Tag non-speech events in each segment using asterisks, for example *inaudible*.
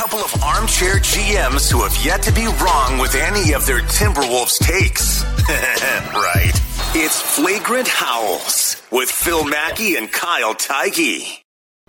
A couple of armchair GMs who have yet to be wrong with any of their Timberwolves takes. *laughs* right. It's Flagrant Howls with Phil Mackey and Kyle Theige.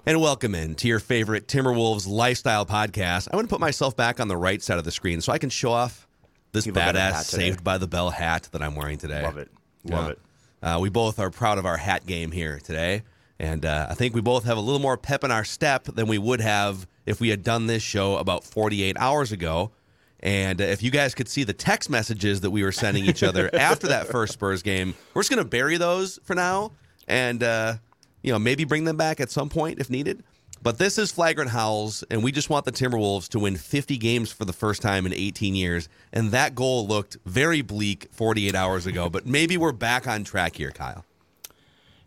And welcome in to your favorite Timberwolves lifestyle podcast. I want to put myself back on the right side of the screen so I can show off this You have badass. Saved by the Bell hat that I'm wearing today. Love it. Love it. Uh, we both are proud of our hat game here today. And uh, I think we both have a little more pep in our step than we would have if we had done this show about 48 hours ago. And uh, if you guys could see the text messages that we were sending each other *laughs* after that first Spurs game, we're just going to bury those for now and, uh, you know, maybe bring them back at some point if needed. But this is Flagrant Howls, and we just want the Timberwolves to win 50 games for the first time in 18 years. And that goal looked very bleak 48 hours ago, but maybe we're back on track here, Kyle.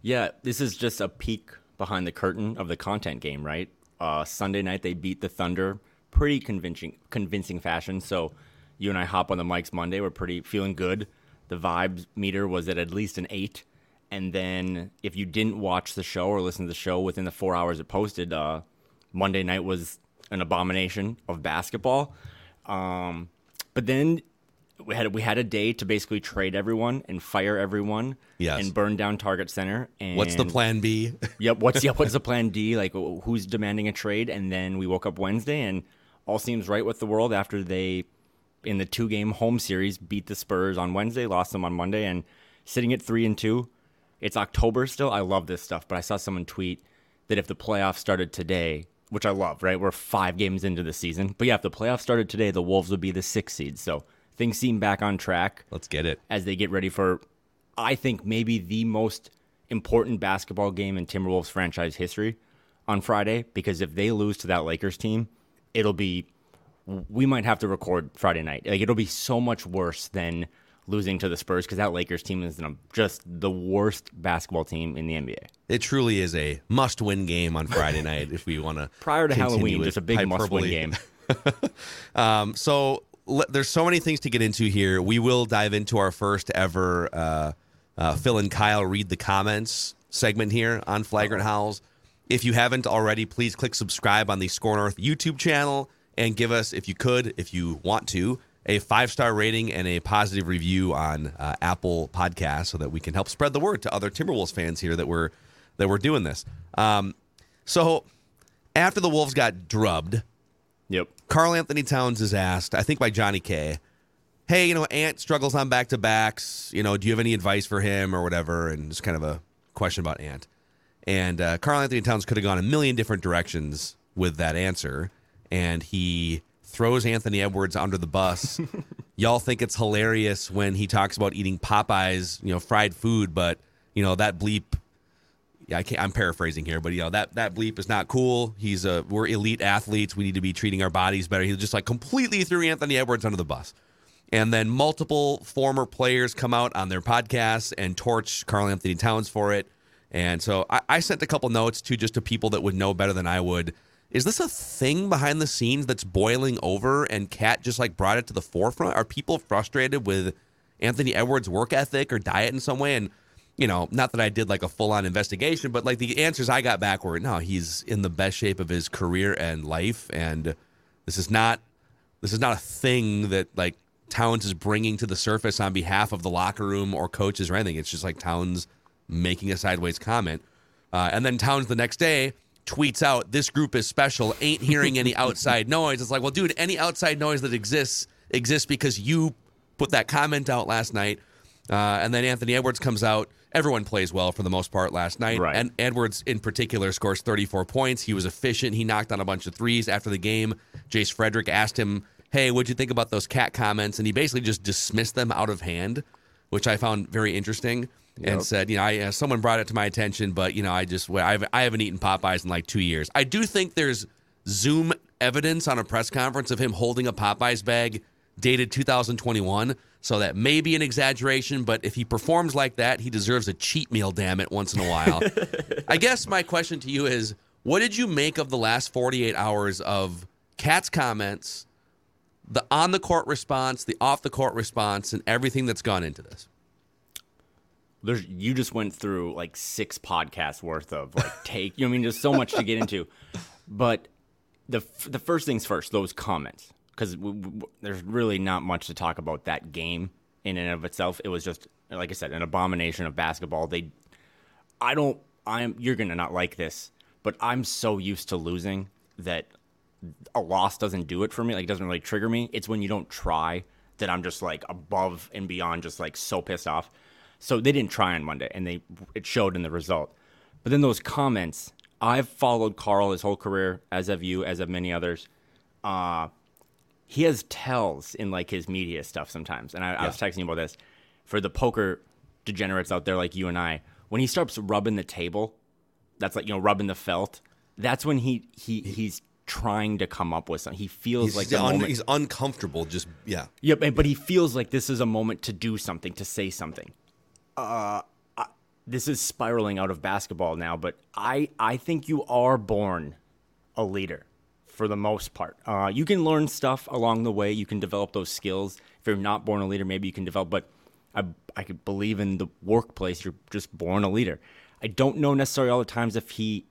Yeah, this is just a peek behind the curtain of the content game, right? Uh, Sunday night they beat the Thunder pretty convincing, convincing fashion. So you and I hop on the mics Monday. We're pretty feeling good. The vibes meter was at at least an eight. And then if you didn't watch the show or listen to the show within the four hours it posted, uh, Monday night was an abomination of basketball. Um, but then we had we had a day to basically trade everyone and fire everyone Yes. and burn down Target Center. And What's the plan B? Yep. What's yeah? What's the *laughs* plan D? Like who's demanding a trade? And then we woke up Wednesday and all seems right with the world after they in the two game home series beat the Spurs on Wednesday, lost them on Monday, and sitting at three and two. It's October still. I love this stuff, but I saw someone tweet that if the playoffs started today, which I love, right? We're five games into the season, but yeah, if the playoffs started today, the Wolves would be the sixth seed. So things seem back on track Let's get it. as they get ready for, I think, maybe the most important basketball game in Timberwolves franchise history on Friday. Because if they lose to that Lakers team, it'll be, we might have to record Friday night. Like, it'll be so much worse than losing to the Spurs because that Lakers team is just the worst basketball team in the NBA. It truly is a must-win game on Friday night if we want to. *laughs* Prior to Halloween, just a big must win game. *laughs* Um, so there's so many things to get into here. We will dive into our first ever uh, uh, Phil and Kyle read the comments segment here on Flagrant Howls. If you haven't already, please click subscribe on the Score North YouTube channel and give us, if you could, if you want to, a five star rating and a positive review on uh, Apple Podcasts so that we can help spread the word to other Timberwolves fans here that we're that we're doing this. Um, so after the Wolves got drubbed, Yep. Karl-Anthony Towns is asked, I think by Johnny K, hey, you know, Ant struggles on back to backs. You know, do you have any advice for him or whatever? And just kind of a question about Ant. And uh, Karl-Anthony Towns could have gone a million different directions with that answer. And he throws Anthony Edwards under the bus. *laughs* Y'all think it's hilarious when he talks about eating Popeyes, you know, fried food, but, you know, that bleep yeah, I can't, I'm paraphrasing here, but you know that that bleep is not cool. He's a we're elite athletes. We need to be treating our bodies better. He just like completely threw Anthony Edwards under the bus, and then multiple former players come out on their podcasts and torch Karl-Anthony Towns for it. And so I, I sent a couple notes to just to people that would know better than I would. Is this a thing behind the scenes that's boiling over, and Cat just like brought it to the forefront? Are people frustrated with Anthony Edwards' work ethic or diet in some way? And you know, not that I did like a full on investigation, but like the answers I got back were no, he's in the best shape of his career and life, and this is not this is not a thing that like Towns is bringing to the surface on behalf of the locker room or coaches or anything. It's just like Towns making a sideways comment, uh, and then Towns the next day tweets out, "This group is special. Ain't hearing any outside noise." It's like, well, dude, any outside noise that exists exists because you put that comment out last night. Uh, and then Anthony Edwards comes out. Everyone plays well for the most part last night. Right. And Edwards, in particular, scores 34 points. He was efficient. He knocked on a bunch of threes after the game. Jace Frederick asked him, Hey, what'd you think about those cat comments? And he basically just dismissed them out of hand, which I found very interesting. and said, you know, I, uh, someone brought it to my attention, but you know, I just well, I haven't, I haven't eaten Popeyes in like two years. I do think there's Zoom evidence on a press conference of him holding a Popeyes bag dated 2021. So that may be an exaggeration, but if he performs like that, he deserves a cheat meal, damn it, once in a while. *laughs* I guess my question to you is what did you make of the last 48 hours of Cat's comments, the on the court response, the off the court response, and everything that's gone into this? There's, you just went through like six podcasts worth of like *laughs* take. You know, I mean, there's so much to get into, but the the first things first. Those comments because there's really not much to talk about that game in and of itself. It was just like I said, an abomination of basketball. They, I don't. I'm. You're gonna not like this, but I'm so used to losing that a loss doesn't do it for me. Like it doesn't really trigger me. It's when you don't try that I'm just like above and beyond, just like so pissed off. So they didn't try on Monday, and they it showed in the result. But then those comments, I've followed Karl his whole career, as have you, as have many others. Uh, he has tells in like his media stuff sometimes. And I, yeah. I was texting about this for the poker degenerates out there like you and I. When he starts rubbing the table, that's like you know rubbing the felt. That's when he he he's trying to come up with something. He feels he's like un, moment, he's uncomfortable. Just yeah. Yep. But he feels like this is a moment to do something, to say something. Uh, I, this is spiraling out of basketball now. But I I think you are born a leader for the most part. Uh, you can learn stuff along the way. You can develop those skills. If you're not born a leader, maybe you can develop. But I, I could believe in the workplace. You're just born a leader. I don't know necessarily all the times if he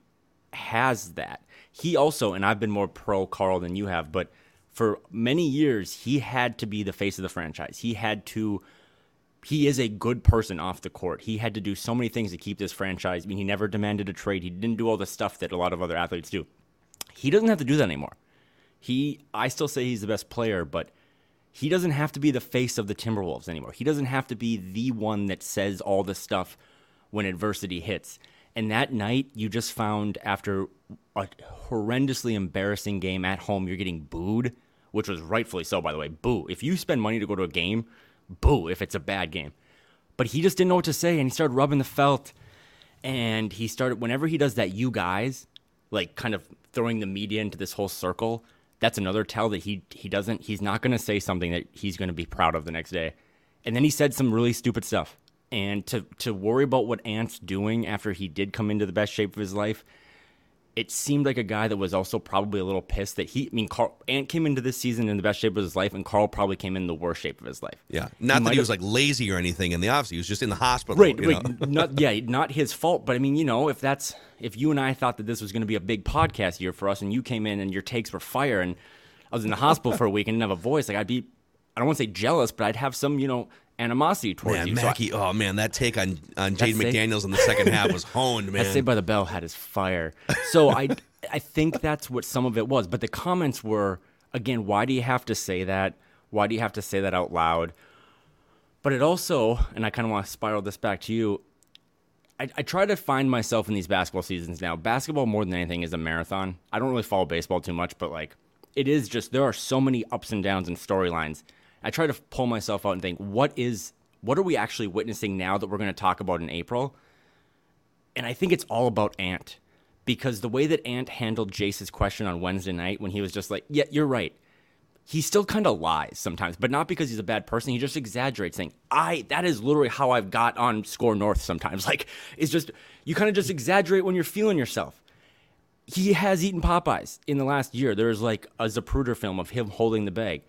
has that. He also, and I've been more pro Karl than you have, but for many years he had to be the face of the franchise. He had to. He is a good person off the court. He had to do so many things to keep this franchise. I mean, he never demanded a trade. He didn't do all the stuff that a lot of other athletes do. He doesn't have to do that anymore. He, I still say he's the best player, but he doesn't have to be the face of the Timberwolves anymore. He doesn't have to be the one that says all the stuff when adversity hits. And that night, you just found after a horrendously embarrassing game at home, you're getting booed, which was rightfully so, by the way. Boo. If you spend money to go to a game, boo if it's a bad game. But he just didn't know what to say, and he started rubbing the felt. And he started, whenever he does that, you guys, like kind of throwing the media into this whole circle, that's another tell that he he doesn't he's not going to say something that he's going to be proud of the next day. And then he said some really stupid stuff. And to to worry about what Ant's doing after he did come into the best shape of his life, it seemed like a guy that was also probably a little pissed that he. I mean, Karl, Ant came into this season in the best shape of his life, and Karl probably came in the worst shape of his life. Yeah, not he that he was like lazy or anything in the office. He was just in the hospital. Right, right. not *laughs* yeah, not his fault. But I mean, you know, if that's if you and I thought that this was going to be a big podcast year for us, and you came in and your takes were fire, and I was in the hospital for a week and didn't have a voice, like I'd be, I don't want to say jealous, but I'd have some, you know, animosity towards man, you. Mackey, so I, oh man, that take on on Jaden McDaniels in the second half was *laughs* honed, man. I say by the bell had his fire. So I I think that's what some of it was. But the comments were again, why do you have to say that? Why do you have to say that out loud? But it also, and I kind of want to spiral this back to you. I, I, try to find myself in these basketball seasons now. Basketball, more than anything, is a marathon. I don't really follow baseball too much, but like, it is just there are so many ups and downs and storylines I try to pull myself out and think, what is what are we actually witnessing now that we're going to talk about in April? And I think it's all about Ant because the way that Ant handled Jace's question on Wednesday night when he was just like, "Yeah, you're right." He still kind of lies sometimes, but not because he's a bad person. He just exaggerates, saying, "I." That is literally how I've got on Score North sometimes. *laughs* Like it's just you kind of just exaggerate when you're feeling yourself. He has eaten Popeyes in the last year. There's like a Zapruder film of him holding the bag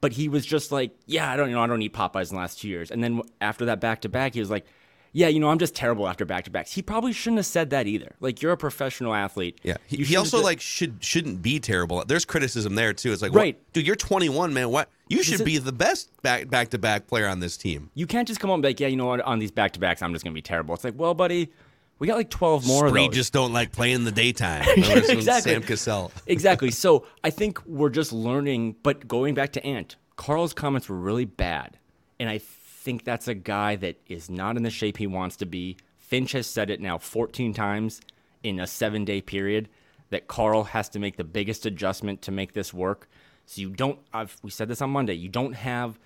but he was just like, yeah, I don't you know, I don't eat Popeyes in the last two years. And then after that back to back, he was like, yeah, you know, I'm just terrible after back to backs. He probably shouldn't have said that either. Like, you're a professional athlete. Yeah, he, he also like should shouldn't be terrible. There's criticism there too. It's like, right, what? dude, you're 21, man. What? You should be the best back back to back player on this team. You can't just come on and be like, yeah, you know what? On these back to backs, I'm just gonna be terrible. It's like, well, buddy. We got like 12 more Spree of those. just don't like playing in the daytime. *laughs* exactly. Sam Cassell. *laughs* exactly. So I think we're just learning, but going back to Ant, Karl's comments were really bad. And I think that's a guy that is not in the shape he wants to be. Finch has said it now 14 times in a seven day period that Karl has to make the biggest adjustment to make this work. So you don't, I've, we said this on Monday, you don't have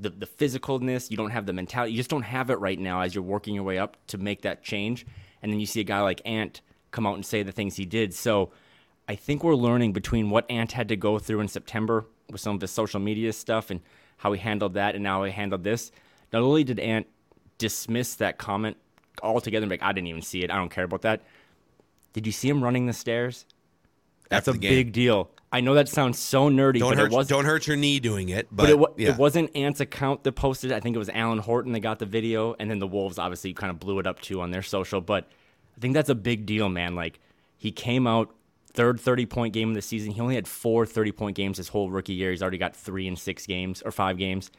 the the physicalness. You don't have the mentality. You just don't have it right now as you're working your way up to make that change. And then you see a guy like Ant come out and say the things he did. So I think we're learning between what Ant had to go through in September with some of the social media stuff and how he handled that, and now he handled this. Not only did Ant dismiss that comment altogether, and like, I didn't even see it. I don't care about that. Did you see him running the stairs? That's After a big deal. I know that sounds so nerdy, Don't but hurt, it was don't hurt your knee doing it. But, but it, yeah. it wasn't Ant's account that posted it. I think it was Alan Horton that got the video, and then the Wolves obviously kind of blew it up too on their social. But I think that's a big deal, man. Like he came out third 30 point game of the season. He only had four 30 point games his whole rookie year. He's already got three in six games or five games.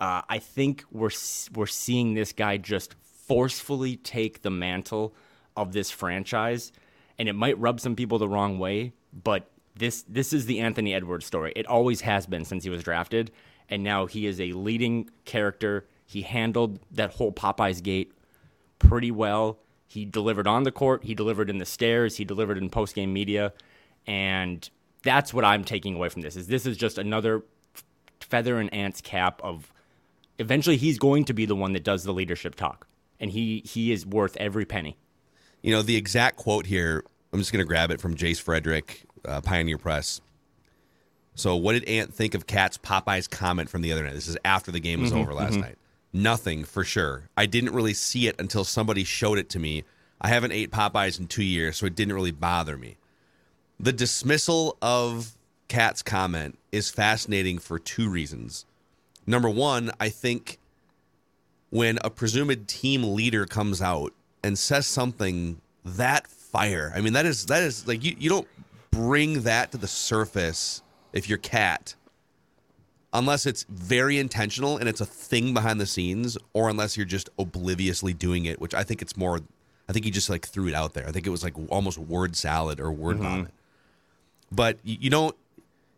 Uh, I think we're we're seeing this guy just forcefully take the mantle of this franchise, and it might rub some people the wrong way, but this this is the Anthony Edwards story. It always has been since he was drafted, and now he is a leading character. He handled that whole Popeyes gate pretty well. He delivered on the court, he delivered in the stairs, he delivered in post game media, and that's what I'm taking away from this. Is this is just another feather in Ant's cap of eventually he's going to be the one that does the leadership talk, and he he is worth every penny. You know, the exact quote here, I'm just going to grab it from Jace Frederick, uh, Pioneer Press. So, what did Ant think of Cat's Popeye's comment from the other night? This is after the game was over last night. Nothing for sure. I didn't really see it until somebody showed it to me. I haven't ate Popeyes in two years, so it didn't really bother me. The dismissal of Cat's comment is fascinating for two reasons. Number one, I think when a presumed team leader comes out and says something that fire, I mean that is that is like you, you don't bring that to the surface if you're cat unless it's very intentional and it's a thing behind the scenes or unless you're just obliviously doing it, which I think it's more I think he just like threw it out there. I think it was like almost word salad or word mm-hmm. vomit. But you, you don't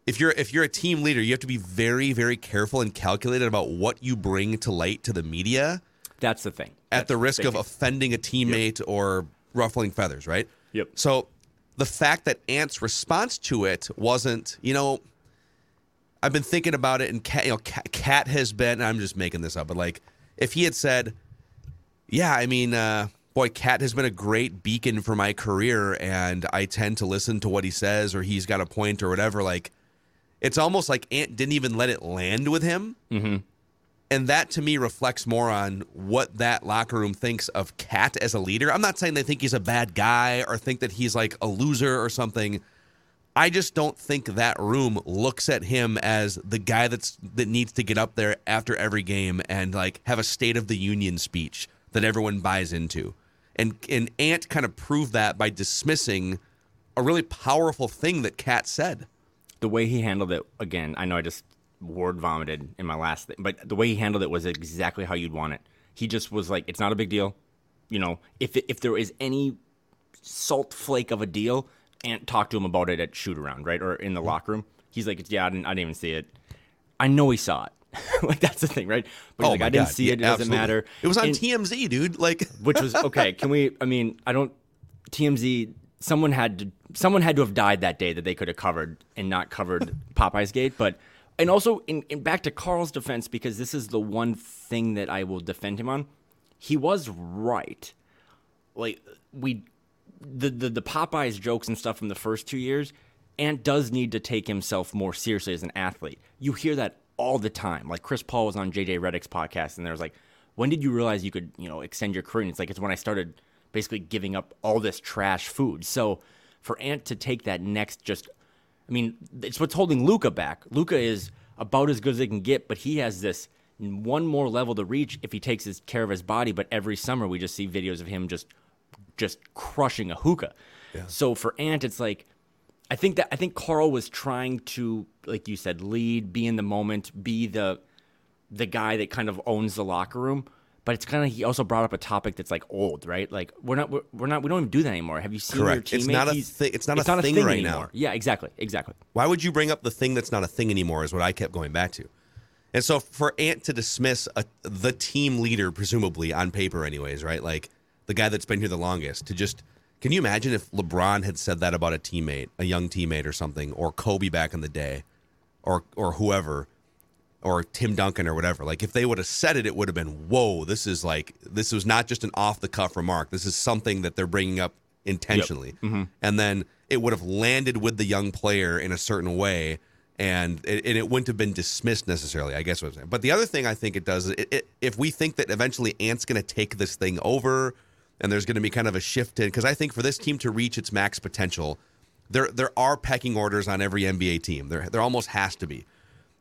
if you're if you're a team leader, you have to be very very careful and calculated about what you bring to light to the media That's the thing. at the risk big of offending a teammate or ruffling feathers, right? Yep. So the fact that Ant's response to it wasn't, you know, I've been thinking about it, and Cat, you know, Cat, has been. I'm just making this up, but like, if he had said, "Yeah, I mean, uh, boy, Cat has been a great beacon for my career, and I tend to listen to what he says, or he's got a point, or whatever," like, it's almost like Ant didn't even let it land with him. Mm-hmm. And that to me reflects more on what that locker room thinks of Cat as a leader. I'm not saying they think he's a bad guy or think that he's like a loser or something. I just don't think that room looks at him as the guy that's that needs to get up there after every game and like have a state of the union speech that everyone buys into. And and Ant kind of proved that by dismissing a really powerful thing that Cat said. the way he handled it again i know i just word vomited in my last thing but the way he handled it was exactly how you'd want it he just was like it's not a big deal you know if if there is any salt flake of a deal and talk to him about it at shoot around right or in the mm-hmm. locker room he's like yeah i didn't, I didn't even see it i know he saw it *laughs* like that's the thing right but he's oh like i didn't God. see it it Yeah, doesn't matter It was on And- TMZ, dude. Like *laughs* which was okay. Can we? I mean, I don't. TMZ. Someone had to. Someone had to have died that day that they could have covered and not covered *laughs* Popeye's gate. But and also in, in back to Karl's defense because this is the one thing that I will defend him on. He was right. Like we, the the the Popeyes jokes and stuff from the first two years. Ant does need to take himself more seriously as an athlete. You hear that all the time. Like Chris Paul was on JJ Redick's podcast, and there was like, "When did you realize you could, you know, extend your career?" And it's like it's when I started basically giving up all this trash food. So for Ant to take that next, just, I mean, it's what's holding Luka back. Luka is about as good as they can get, but he has this one more level to reach if he takes his care of his body. But every summer we just see videos of him just, just crushing a hookah. So for Ant, it's like. I think that I think Karl was trying to, like you said, lead, be in the moment, be the the guy that kind of owns the locker room. But it's kind of he also brought up a topic that's like old, right? Like we're not we're, we're not we don't even do that anymore. Have you seen Correct. your It's teammate? not a He's- thi- it's not a thing right now. anymore. Yeah, exactly, exactly. Why would you bring up the thing that's not a thing anymore? Is what I kept going back to. And so for Ant to dismiss a, the team leader, presumably on paper, anyways, right? Like the guy that's been here the longest, to just can you imagine if LeBron had said that about a teammate, a young teammate or something, or Kobe back in the day, or or whoever? Or Tim Duncan or whatever. Like if they would have said it, it would have been, whoa, this is like this was not just an off the cuff remark. This is something that they're bringing up intentionally, mm-hmm. and then it would have landed with the young player in a certain way. And it, and it wouldn't have been dismissed necessarily, I guess what I'm saying. But the other thing I think it does is it, it, if we think that eventually Ant's going to take this thing over and there's going to be kind of a shift in, because I think for this team to reach its max potential, there there are pecking orders on every NBA team. There there almost has to be.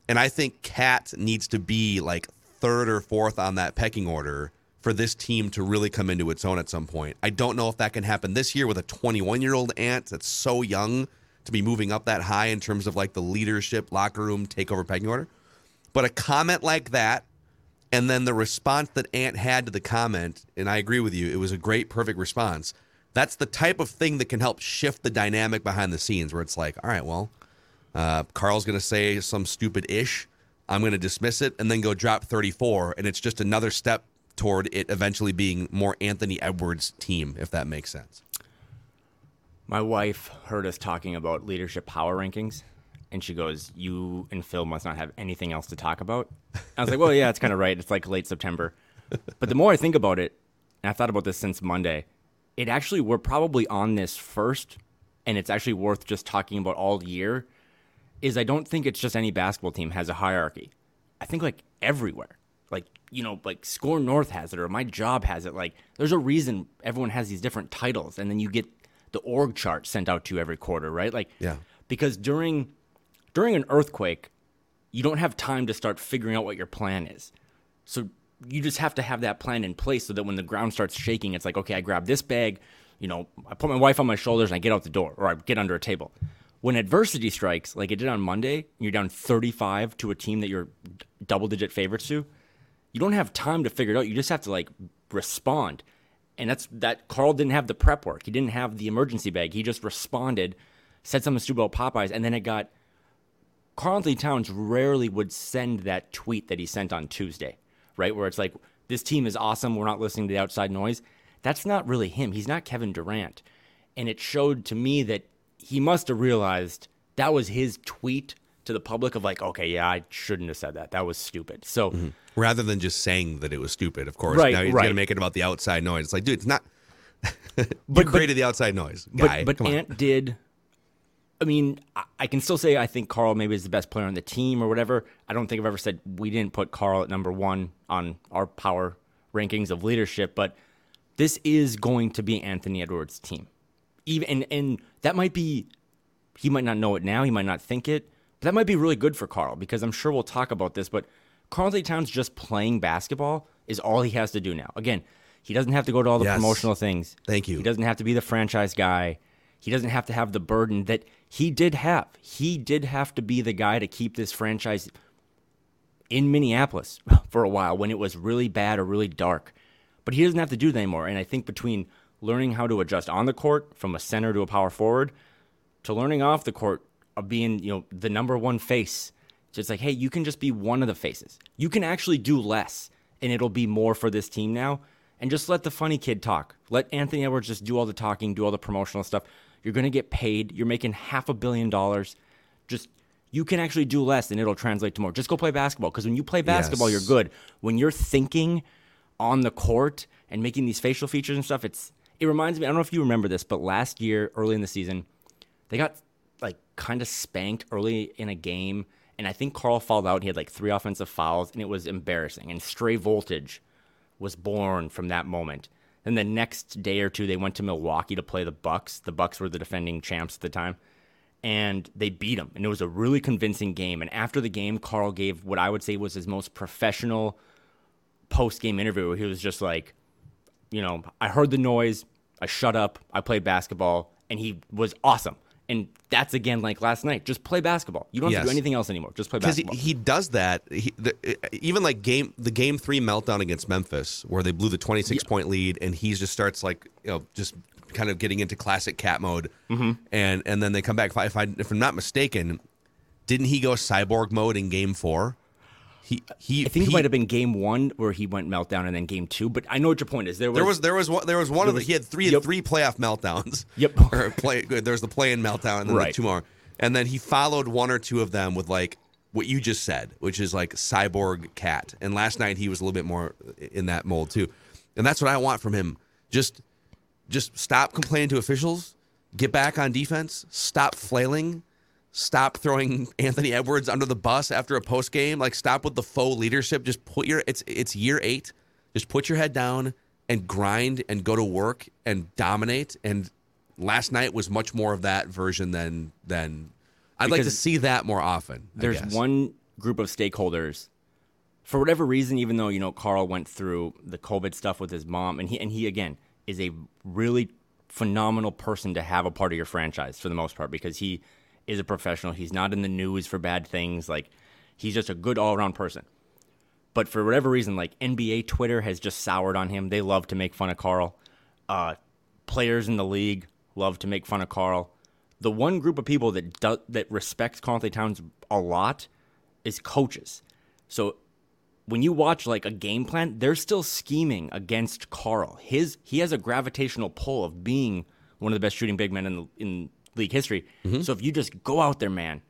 And I think Cat needs to be like third or fourth on that pecking order for this team to really come into its own at some point. I don't know if that can happen this year with a 21 year old Ant that's so young to be moving up that high in terms of like the leadership, locker room, takeover pecking order. But a comment like that, and then the response that Ant had to the comment, and I agree with you, it was a great, perfect response. That's the type of thing that can help shift the dynamic behind the scenes where it's like, all right, well, uh, Karl's going to say some stupid ish. I'm going to dismiss it and then go drop 34. And it's just another step toward it eventually being more Anthony Edwards' team, if that makes sense. My wife heard us talking about leadership power rankings, and she goes, "You and Phil must not have anything else to talk about." I was like, "Well, yeah, it's kind of right. It's like late September." But the more I think about it, and I've thought about this since Monday, it actually we're probably on this first, and it's actually worth just talking about all year. Is I don't think it's just any basketball team has a hierarchy. I think like everywhere, like you know, like Score North has it, or my job has it. Like there's a reason everyone has these different titles, and then you get the org chart sent out to you every quarter, right? Like, Yeah. because during during an earthquake, you don't have time to start figuring out what your plan is. So you just have to have that plan in place so that when the ground starts shaking, it's like, okay, I grab this bag, you know, I put my wife on my shoulders and I get out the door or I get under a table. When adversity strikes, like it did on Monday, you're down 35 to a team that you're double digit favorites to, you don't have time to figure it out. You just have to like respond. And that's that Karl didn't have the prep work. He didn't have the emergency bag. He just responded, said something stupid about Popeyes, and then it got Karl-Anthony Towns rarely would send that tweet that he sent on Tuesday, right? Where it's like, this team is awesome. We're not listening to the outside noise. That's not really him. He's not Kevin Durant. And it showed to me that he must have realized that was his tweet to the public of like, okay, yeah, I shouldn't have said that. That was stupid. So mm-hmm. Rather than just saying that it was stupid, of course. Right, now he's going to make it about the outside noise. It's like, dude, it's not. *laughs* you but- created the outside noise, guy. But, but Ant did. I mean, I, I can still say I think Karl maybe is the best player on the team or whatever. I don't think I've ever said we didn't put Karl at number one on our power rankings of leadership, but this is going to be Anthony Edwards' team. Even and, and that might be he might not know it now, he might not think it, but that might be really good for Karl because I'm sure we'll talk about this. But Karl Towns just playing basketball is all he has to do now. Again, he doesn't have to go to all the Yes. promotional things. Thank you. He doesn't have to be the franchise guy. He doesn't have to have the burden that he did have. He did have to be the guy to keep this franchise in Minneapolis *laughs* for a while when it was really bad or really dark. But he doesn't have to do that anymore. And I think between learning how to adjust on the court from a center to a power forward to learning off the court of being, you know, the number one face, just like, hey, you can just be one of the faces. You can actually do less and it'll be more for this team now. And just let the funny kid talk. Let Anthony Edwards just do all the talking, do all the promotional stuff. You're going to get paid. You're making half a billion dollars. Just you can actually do less and it'll translate to more. Just go play basketball because when you play basketball, Yes. you're good. When you're thinking on the court and making these facial features and stuff, it's it reminds me. I don't know if you remember this, but last year, early in the season, they got like kind of spanked early in a game, and I think Karl fouled out. He had like three offensive fouls, and it was embarrassing. And stray voltage was born from that moment. Then the next day or two, they went to Milwaukee to play the Bucks. The Bucks were the defending champs at the time, and they beat them. And it was a really convincing game. And after the game, Karl gave what I would say was his most professional post game interview. Where he was just like, you know, I heard the noise, I shut up, I played basketball, and he was awesome. And that's again like last night. Just play basketball. You don't have to do anything else anymore. Just play basketball. because he, he does that. He, the, even like game the game three meltdown against Memphis, where they blew the twenty six point lead, and he just starts like you know just kind of getting into classic cat mode, Mm-hmm. and and then they come back. If, I, if, I, if I'm not mistaken, didn't he go cyborg mode in game four? He he. I think he, it might have been game one where he went meltdown, and then game two. But I know what your point is. There was, There was there was one there was one of the was- he had three Yep. three playoff meltdowns. Yep. *laughs* or play there was the play in meltdown and then Right. the two more, and then he followed one or two of them with like what you just said, which is like cyborg cat. And last night he was a little bit more in that mold too. And that's what I want from him. Just just stop complaining to officials, get back on defense, stop flailing, stop throwing *laughs* Anthony Edwards under the bus after a post game, like stop with the faux leadership. Just put your it's it's year 8. Just put your head down and grind and go to work and dominate and last night was much more of that version than than I'd like to see that more often. There's one group of stakeholders for whatever reason even though you know Karl went through the covid stuff with his mom and he and he again is a really phenomenal person to have a part of your franchise for the most part because he is a professional he's not in the news for bad things like he's just a good all-around person but for whatever reason like NBA Twitter has just soured on him they love to make fun of Karl uh, players in the league love to make fun of Karl. The one group of people that do, that respects Karl Towns a lot is coaches. So when you watch like a game plan, they're still scheming against Karl. His he has a gravitational pull of being one of the best shooting big men in the, in league history. Mm-hmm. So if you just go out there, man,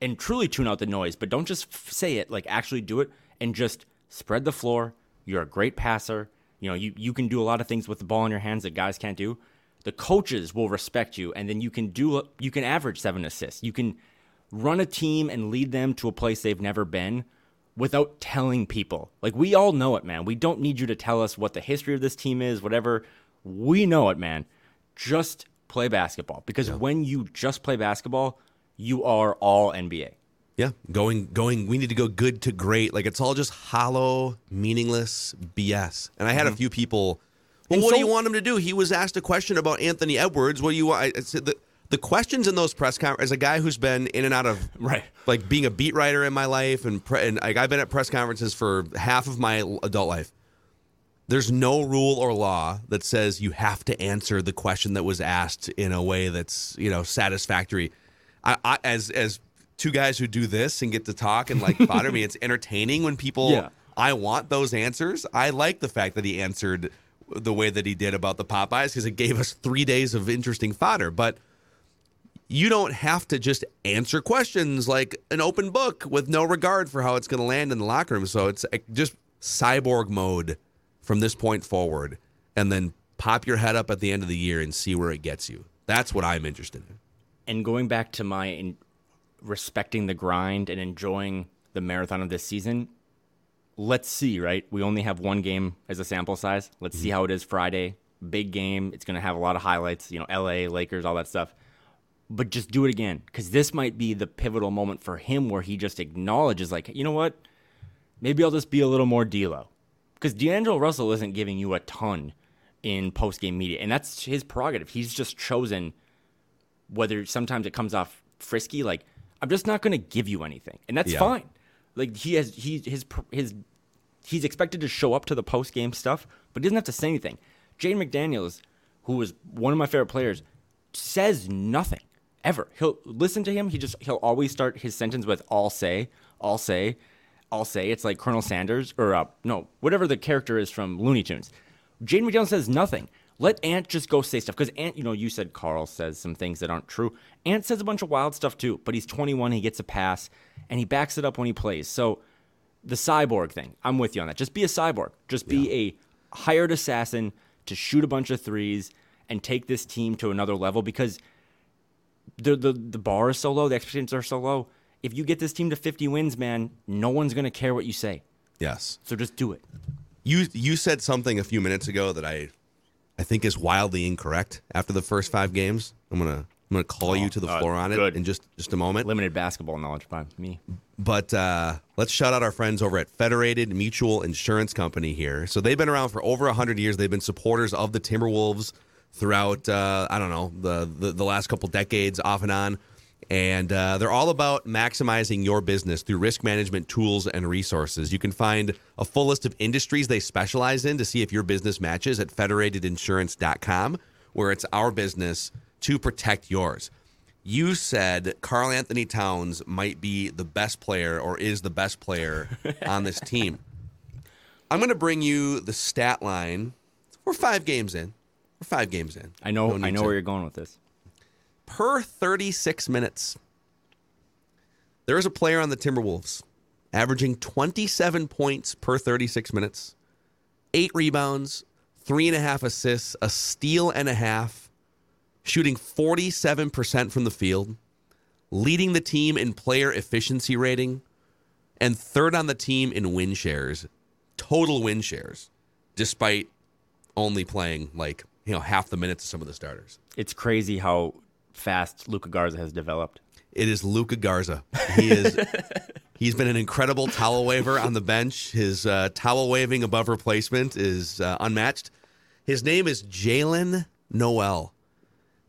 and truly tune out the noise, but don't just f- say it, like actually do it and just spread the floor. You're a great passer. You know, you, you can do a lot of things with the ball in your hands that guys can't do. The coaches will respect you, and then you can do you can average seven assists. You can run a team and lead them to a place they've never been without telling people. Like we all know it, man. We don't need you to tell us what the history of this team is, whatever. We know it, man. Just play basketball because when you just play basketball, you are all NBA. Yeah, going going. We need to go good to great. Like it's all just hollow, meaningless BS. And I had a mm-hmm. few people. Well, And what do you want him to do? He was asked a question about Anthony Edwards. What do you want? I, I said the the questions in those press conferences. As a guy who's been in and out of *laughs* Right. like being a beat writer in my life, and pre, and like I've been at press conferences for half of my adult life. There's no rule or law that says you have to answer the question that was asked in a way that's you know satisfactory. I, I as as two guys who do this and get to talk and like *laughs* fodder me, it's entertaining when people. Yeah. I want those answers. I like the fact that he answered the way that he did about the Popeyes because it gave us three days of interesting fodder. But you don't have to just answer questions like an open book with no regard for how it's going to land in the locker room. So it's just cyborg mode from this point forward, and then pop your head up at the end of the year and see where it gets you. That's what I'm interested in. And going back to my in respecting the grind and enjoying the marathon of this season, let's see, right? We only have one game as a sample size. Let's see mm-hmm. how it is Friday. Big game. It's going to have a lot of highlights, you know, LA, Lakers, all that stuff. But just do it again because this might be the pivotal moment for him where he just acknowledges, like, you know what? Maybe I'll just be a little more D'Lo. Because D'Angelo Russell isn't giving you a ton in post game media, and that's his prerogative. He's just chosen whether sometimes it comes off frisky, like I'm just not going to give you anything, and that's Yeah. fine. Like he has he his his he's expected to show up to the post game stuff, but he doesn't have to say anything. Jaden McDaniels, who was one of my favorite players, says nothing ever. He'll listen to him. He just he'll always start his sentence with "I'll say," "I'll say," "I'll say." It's like Colonel Sanders or uh, no, whatever the character is from Looney Tunes. Jaden McDaniels says nothing. Let Ant just go say stuff because Ant, you know, you said Karl says some things that aren't true. Ant says a bunch of wild stuff too, but he's 21. He gets a pass and he backs it up when he plays. So the cyborg thing, I'm with you on that. Just be a cyborg. Just be a hired assassin to shoot a bunch of threes and take this team to another level because the the the bar is so low, the expectations are so low. If you get this team to 50 wins, man, no one's gonna care what you say. Yes. So just do it. You you said something a few minutes ago that I I think is wildly incorrect after the first five games. I'm gonna I'm gonna call you to the uh, floor on it in just just a moment. Limited basketball knowledge by me. But uh, let's shout out our friends over at Federated Mutual Insurance Company here. So they've been around for over 100 years. They've been supporters of the Timberwolves throughout, uh, I don't know, the, the, the last couple decades off and on. And uh, they're all about maximizing your business through risk management tools and resources. You can find a full list of industries they specialize in to see if your business matches at federatedinsurance.com, where it's our business to protect yours. You said Carl Anthony Towns might be the best player or is the best player *laughs* on this team. I'm going to bring you the stat line. We're five games in. We're five games in. I know No I know to- where you're going with this. Per 36 minutes. There is a player on the Timberwolves averaging 27 points per 36 minutes, eight rebounds, three and a half assists, a steal and a half, shooting 47% from the field, leading the team in player efficiency rating, and third on the team in win shares, total win shares, despite only playing like you know half the minutes of some of the starters. It's crazy how fast Luka Garza has developed. It is Luka Garza. He is. *laughs* he's been an incredible towel waver on the bench. His uh, towel waving above replacement is uh, unmatched. His name is Jaylen Nowell,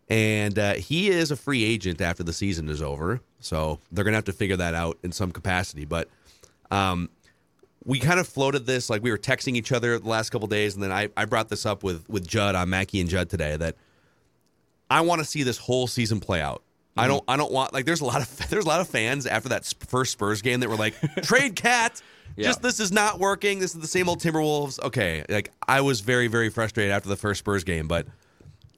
and uh, he is a free agent after the season is over. So they're gonna have to figure that out in some capacity. But um, we kind of floated this like we were texting each other the last couple days, and then I, I brought this up with with Judd on Mackey and Judd today that I want to see this whole season play out. I mm-hmm. don't I don't want like there's a lot of *laughs* there's a lot of fans after that first Spurs game that were like *laughs* trade cat! Yeah. just this is not working. This is the same old Timberwolves. Okay like I was very very frustrated after the first Spurs game but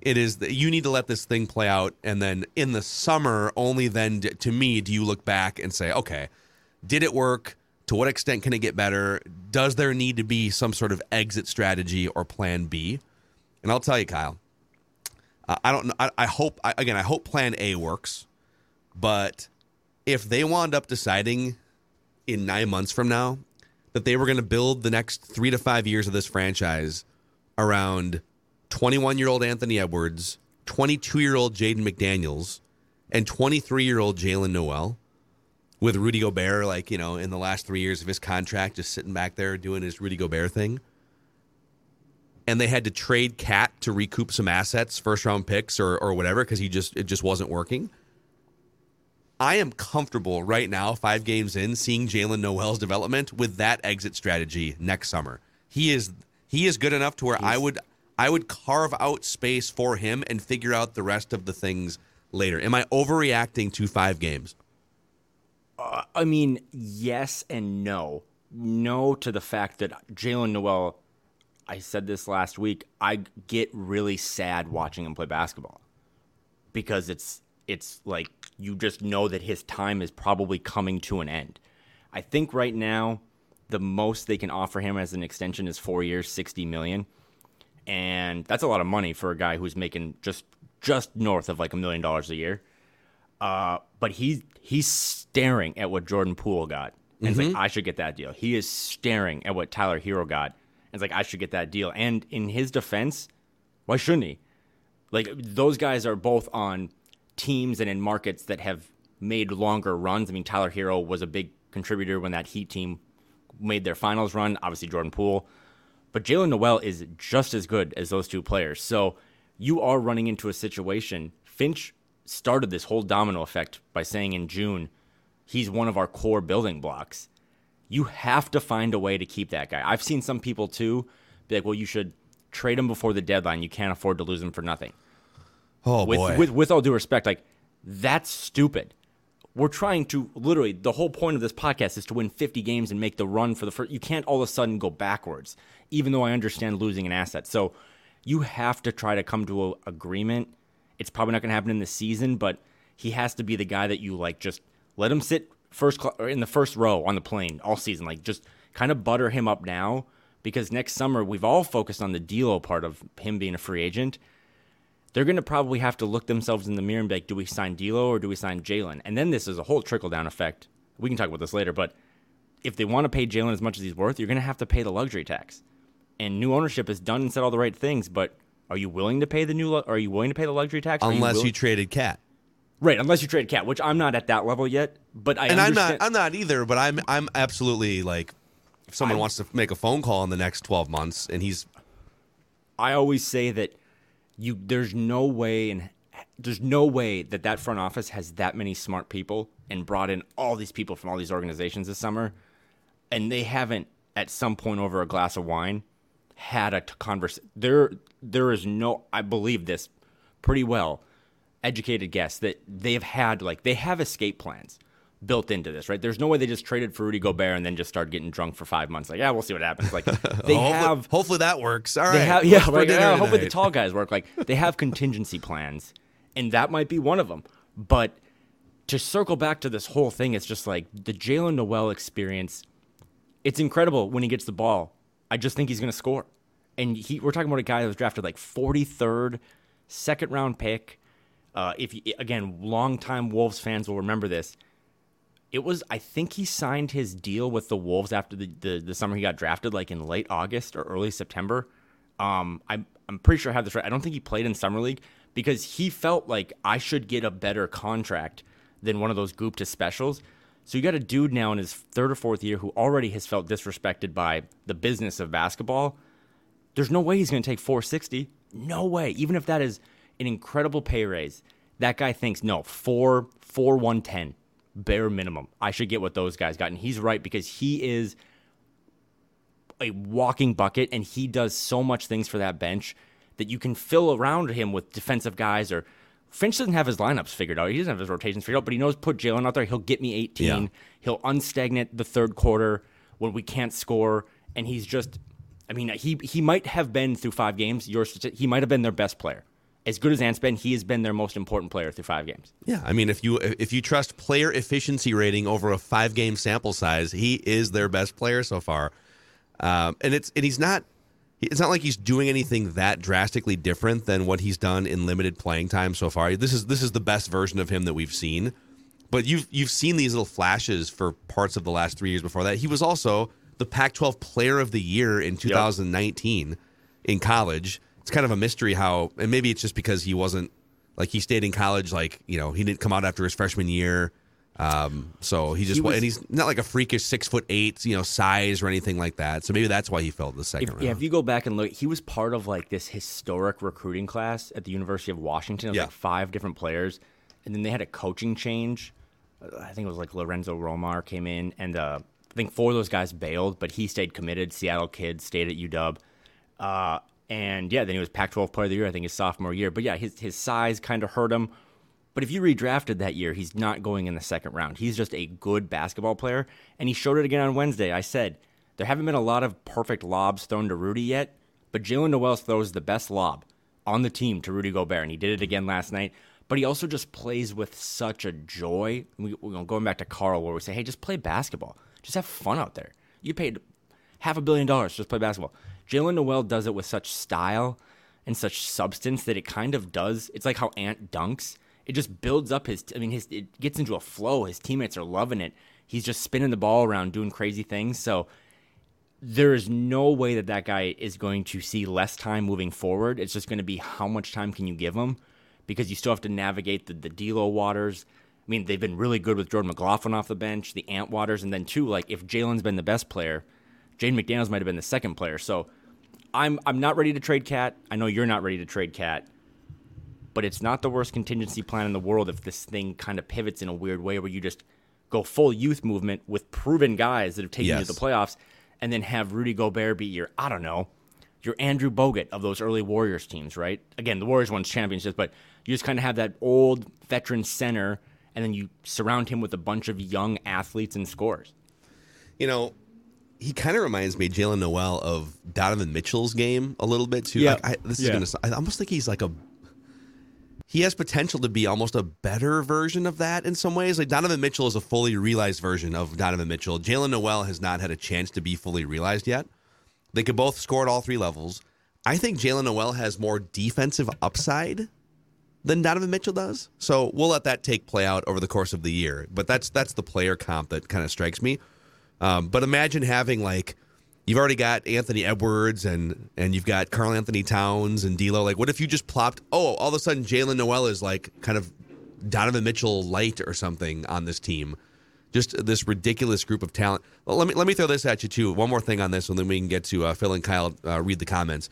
it is you need to let this thing play out and then in the summer only then d- to me do you look back and say okay did it work? To what extent can it get better? Does there need to be some sort of exit strategy or plan B? And I'll tell you Kyle I don't know. I, I hope I, again. I hope Plan A works, but if they wound up deciding in nine months from now that they were going to build the next three to five years of this franchise around 21 year old Anthony Edwards, 22 year old Jaden McDaniels, and 23 year old Jaylen Nowell, with Rudy Gobert, like, you know, in the last three years of his contract, just sitting back there doing his Rudy Gobert thing and they had to trade Cat to recoup some assets, first round picks or or whatever, because he just it just wasn't working. I am comfortable right now, five games in, seeing Jaylen Nowell's development with that exit strategy next summer. He is he is good enough to where I would I would carve out space for him and figure out the rest of the things later. Am I overreacting to five games? Uh, I mean, yes and no. No to the fact that Jaylen Nowell, I said this last week, I get really sad watching him play basketball because it's it's like you just know that his time is probably coming to an end. I think right now the most they can offer him as an extension is 4 years, 60 million. And that's a lot of money for a guy who's making just just north of like a million dollars a year. Uh, but he's he's staring at what Jordan Poole got. And it's like I should get that deal. He is staring at what Tyler Herro got. It's like I should get that deal. And in his defense, why shouldn't he? Like those guys are both on teams and in markets that have made longer runs. I mean, Tyler Herro was a big contributor when that Heat team made their finals run. Obviously, Jordan Poole, but Jaylen Nowell is just as good as those two players. So you are running into a situation. Finch started this whole domino effect by saying in June he's one of our core building blocks. You have to find a way to keep that guy. I've seen some people too be like, "Well, you should trade him before the deadline. You can't afford to lose him for nothing." Oh with, with with all due respect, like that's stupid. We're trying to literally the whole point of this podcast is to win 50 games and make the run for the first. You can't all of a sudden go backwards, even though I understand losing an asset. So you have to try to come to an agreement. It's probably not going to happen in the season, but he has to be the guy that you like. Just let him sit first cl- or in the first row on the plane all season. Like just kind of butter him up now because next summer we've all focused on the D'Lo part of him being a free agent they're going to probably have to look themselves in the mirror and be like, do we sign D'Lo or do we sign Jaylen? And then this is a whole trickle down effect. We can talk about this later, but if they want to pay Jaylen as much as he's worth, you're going to have to pay the luxury tax. And new ownership has done and said all the right things, but are you willing to pay the new? Lu- are you willing to pay the luxury tax? Unless you, willing- traded Cat. Right, unless you trade Cat, which I'm not at that level yet. But I and I'm not I'm not either, but I'm I'm absolutely like if someone wants to make a phone call in the next 12 months and he's I always say that you there's no way and there's no way that that front office has that many smart people and brought in all these people from all these organizations this summer and they haven't at some point over a glass of wine had a conversation there there is no I believe this pretty well educated guess that they have had like they have escape plans built into this, right? There's no way they just traded for Rudy Gobert and then just started getting drunk for five months. Like, yeah, we'll see what happens. Like, *laughs* they hopefully, have hopefully that works. All right. have, yeah, like, yeah, hopefully the tall guys work. Like they have contingency plans, and that might be one of them. But to circle back to this whole thing, it's just like the Jaylen Nowell experience. It's incredible when he gets the ball. I just think he's going to score. And he, we're talking about a guy that was drafted like 43rd, second round pick. Uh, if you, again, longtime Wolves fans will remember this. It was, I think he signed his deal with the Wolves after the, the, the summer he got drafted, like in late August or early September. Um, I'm, I'm pretty sure I have this right. I don't think he played in Summer League because he felt like I should get a better contract than one of those Gupta specials. So you got a dude now in his third or fourth year who already has felt disrespected by the business of basketball. There's no way he's going to take 460. No way. Even if that is an incredible pay raise, that guy thinks no, 4 4 110 bare minimum. I should get what those guys got and he's right because he is a walking bucket and he does so much things for that bench that you can fill around him with defensive guys or Finch doesn't have his lineups figured out. He doesn't have his rotations figured out, but he knows put Jaylen out there. He'll get me 18. Yeah. He'll unstagnate the third quarter when we can't score. And he's just, I mean, he he might have been through five games. Your he might have been their best player. As good as Ant's been, he has been their most important player through five games. Yeah, I mean, if you if you trust player efficiency rating over a five game sample size, he is their best player so far. Um, and it's and he's not. It's not like he's doing anything that drastically different than what he's done in limited playing time so far. This is this is the best version of him that we've seen. But you've you've seen these little flashes for parts of the last three years before that. He was also the Pac-12 Player of the Year in 2019 in college. It's kind of a mystery how, and maybe it's just because he wasn't like he stayed in college. Like you know, he didn't come out after his freshman year. Um, so he just He was- and he's not like a freakish six foot eight, you know, size or anything like that. So maybe that's why he fell to the second If, round. yeah, if you go back and look, he was part of like this historic recruiting class at the University of Washington. It was Yeah. like five different players, and then they had a coaching change. Uh, I think it was like Lorenzo Romar came in, and uh, I think four of those guys bailed, but he stayed committed. Seattle kid stayed at UW, uh, and yeah, then he was Pac-12 Player of the Year. I think his sophomore year. But yeah, his his size kind of hurt him. But if you redrafted that year, he's not going in the second round. He's just a good basketball player, and he showed it again on Wednesday. I said there haven't been a lot of perfect lobs thrown to Rudy yet, but Jaylen Nowell throws the best lob on the team to Rudy Gobert, and he did it again last night. But he also just plays with such a joy. We, know, going back to Karl, where we say, "Hey, just play basketball. Just have fun out there. You paid half a billion dollars just play basketball." Jaylen Nowell does it with such style and such substance that it kind of does. It's like how Ant dunks. It just builds up his. I mean, his it gets into a flow. His teammates are loving it. He's just spinning the ball around, doing crazy things. So there is no way that that guy is going to see less time moving forward. It's just going to be how much time can you give him, because you still have to navigate the the D'Lo waters. I mean, they've been really good with Jordan McLaughlin off the bench, the Ant waters, and then too, like if Jaylen's been the best player, Jaden McDaniels might have been the second player. So I'm I'm not ready to trade Cat. I know you're not ready to trade Cat, but it's not the worst contingency plan in the world if this thing kind of pivots in a weird way where you just go full youth movement with proven guys that have taken you to the playoffs, and then have Rudy Gobert be your I don't know your Andrew Bogut of those early Warriors teams, right? Again, the Warriors won championships, but you just kind of have that old veteran center, and then you surround him with a bunch of young athletes and scorers. you know, he kind of reminds me, Jaylen Nowell, of Donovan Mitchell's game a little bit too. Yeah. Like, I, this is gonna. I almost think he's like a. He has potential to be almost a better version of that in some ways. Like Donovan Mitchell is a fully realized version of Donovan Mitchell. Jaylen Nowell has not had a chance to be fully realized yet. They could both score at all three levels. I think Jaylen Nowell has more defensive upside than Donovan Mitchell does. So we'll let that take play out over the course of the year. But that's that's the player comp that kind of strikes me. Um, but imagine having like you've already got Anthony Edwards and and you've got Karl-Anthony Towns and D'Lo. Like, what if you just plopped? Oh, all of a sudden Jaylen Nowell is like kind of Donovan Mitchell light or something on this team. Just this ridiculous group of talent. Well, let me let me throw this at you too. One more thing on this, and then we can get to uh, Phil and Kyle uh, read the comments.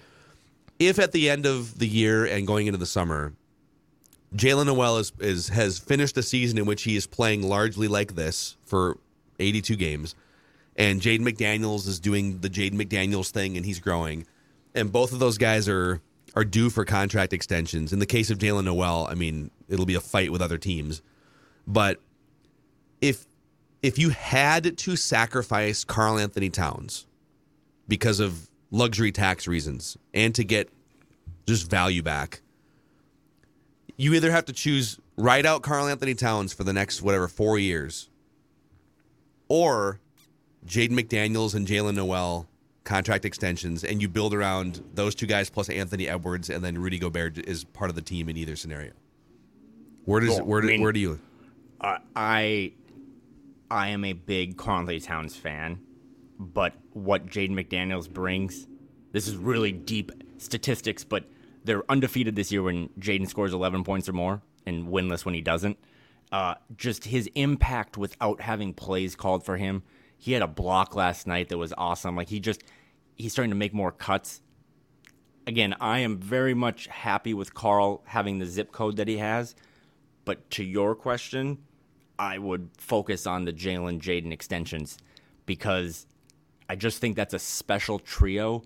If at the end of the year and going into the summer, Jaylen Nowell is, is has finished a season in which he is playing largely like this for 82 games, and Jaden McDaniels is doing the Jaden McDaniels thing, and he's growing, and both of those guys are are due for contract extensions. In the case of Jaylen Nowell, I mean, it'll be a fight with other teams, but if if you had to sacrifice Karl-Anthony Towns because of luxury tax reasons and to get just value back you either have to choose ride out Karl-Anthony Towns for the next whatever four years, or Jaden McDaniels and Jaylen Nowell contract extensions, and you build around those two guys plus Anthony Edwards, and then Rudy Gobert is part of the team in either scenario. Where does Well, where, do, I mean- where do you? Uh, I I am a big Anthony Towns fan, but what Jaden McDaniels brings, this is really deep statistics, but they're undefeated this year when Jaden scores 11 points or more and winless when he doesn't. Uh, just his impact without having plays called for him. He had a block last night that was awesome. Like he just he's starting to make more cuts. Again, I am very much happy with Karl having the zip code that he has. But to your question, I would focus on the Jaylen Jaden extensions because I just think that's a special trio.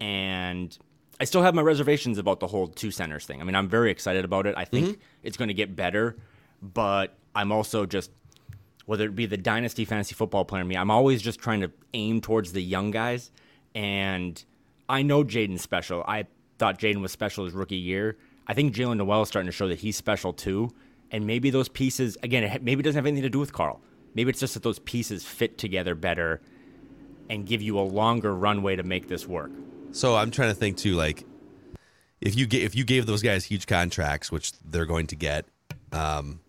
And I still have my reservations about the whole two centers thing. I mean, I'm very excited about it. I think mm-hmm. it's going to get better, but I'm also just, whether it be the dynasty fantasy football player me, I'm always just trying to aim towards the young guys. And I know Jaden's special. I thought Jaden was special his rookie year. I think Jaylen Nowell is starting to show that he's special too. And maybe those pieces, again, maybe it doesn't have anything to do with Karl. Maybe it's just that those pieces fit together better and give you a longer runway to make this work. So I'm trying to think too, like if you get, if you gave those guys huge contracts, which they're going to get, um,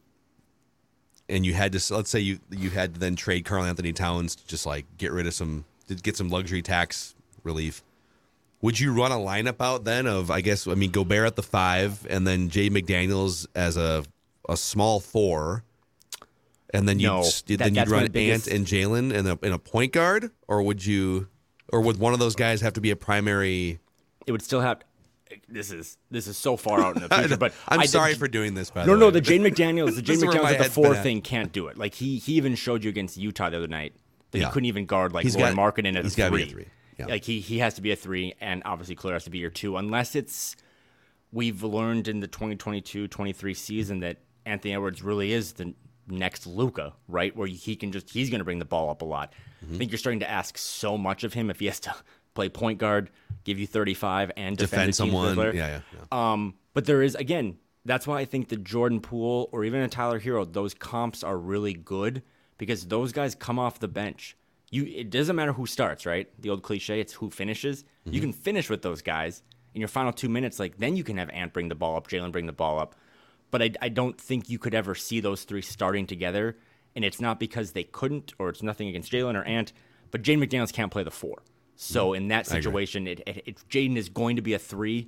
and you had to let's say you you had to then trade Karl-Anthony Towns to just like get rid of some get some luxury tax relief. Would you run a lineup out then of I guess I mean Gobert at the five and then Jay McDaniels as a a small four, and then you No, that- then you'd run biggest- Ant and Jaylen in a in a point guard, or would you, or would one of those guys have to be a primary? It would still have. This is this is so far out in the *laughs* future, but I'm I- sorry the- for doing this. By No, the no, way. the Jane McDaniels, the *laughs* Jane This is where my McDaniels at the four thing can't do it. Like he he even showed you against Utah the other night that Yeah. he couldn't even guard like He's Lauri Markkanen at he's three. be a three. Yeah. Like he he has to be a three, and obviously Claire has to be your two, unless it's we've learned in the 2022-23 season that Anthony Edwards really is the next Luka, right? Where he can just he's going to bring the ball up a lot. Mm-hmm. I think you're starting to ask so much of him if he has to play point guard, give you 35, and defend, defend someone. Yeah, yeah, yeah. Um, but there is again, that's why I think the Jordan Poole or even a Tyler Herro, those comps are really good because those guys come off the bench. You it doesn't matter who starts, right? The old cliche, it's who finishes. You can finish with those guys in your final two minutes, like then you can have Ant bring the ball up, Jaylen bring the ball up. But I, I don't think you could ever see those three starting together. And it's not because they couldn't, or it's nothing against Jaylen or Ant, but Jaden McDaniels can't play the four. So in that situation, it, it, if Jaden is going to be a three,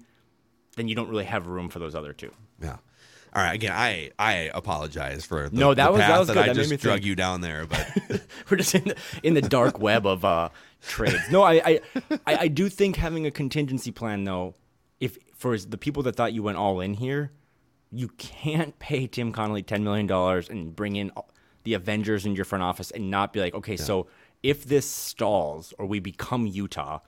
then you don't really have room for those other two. Yeah. All right. Again, I I apologize for the, No, that the was- that was good. I That just drug think. you down there, but *laughs* We're just in the, in the dark web of uh, trades. No, I, I I I do think having a contingency plan though, if for the people that thought you went all in here, you can't pay Tim Connolly ten million dollars and bring in the Avengers in your front office and not be like, okay, so if this stalls or we become Utah,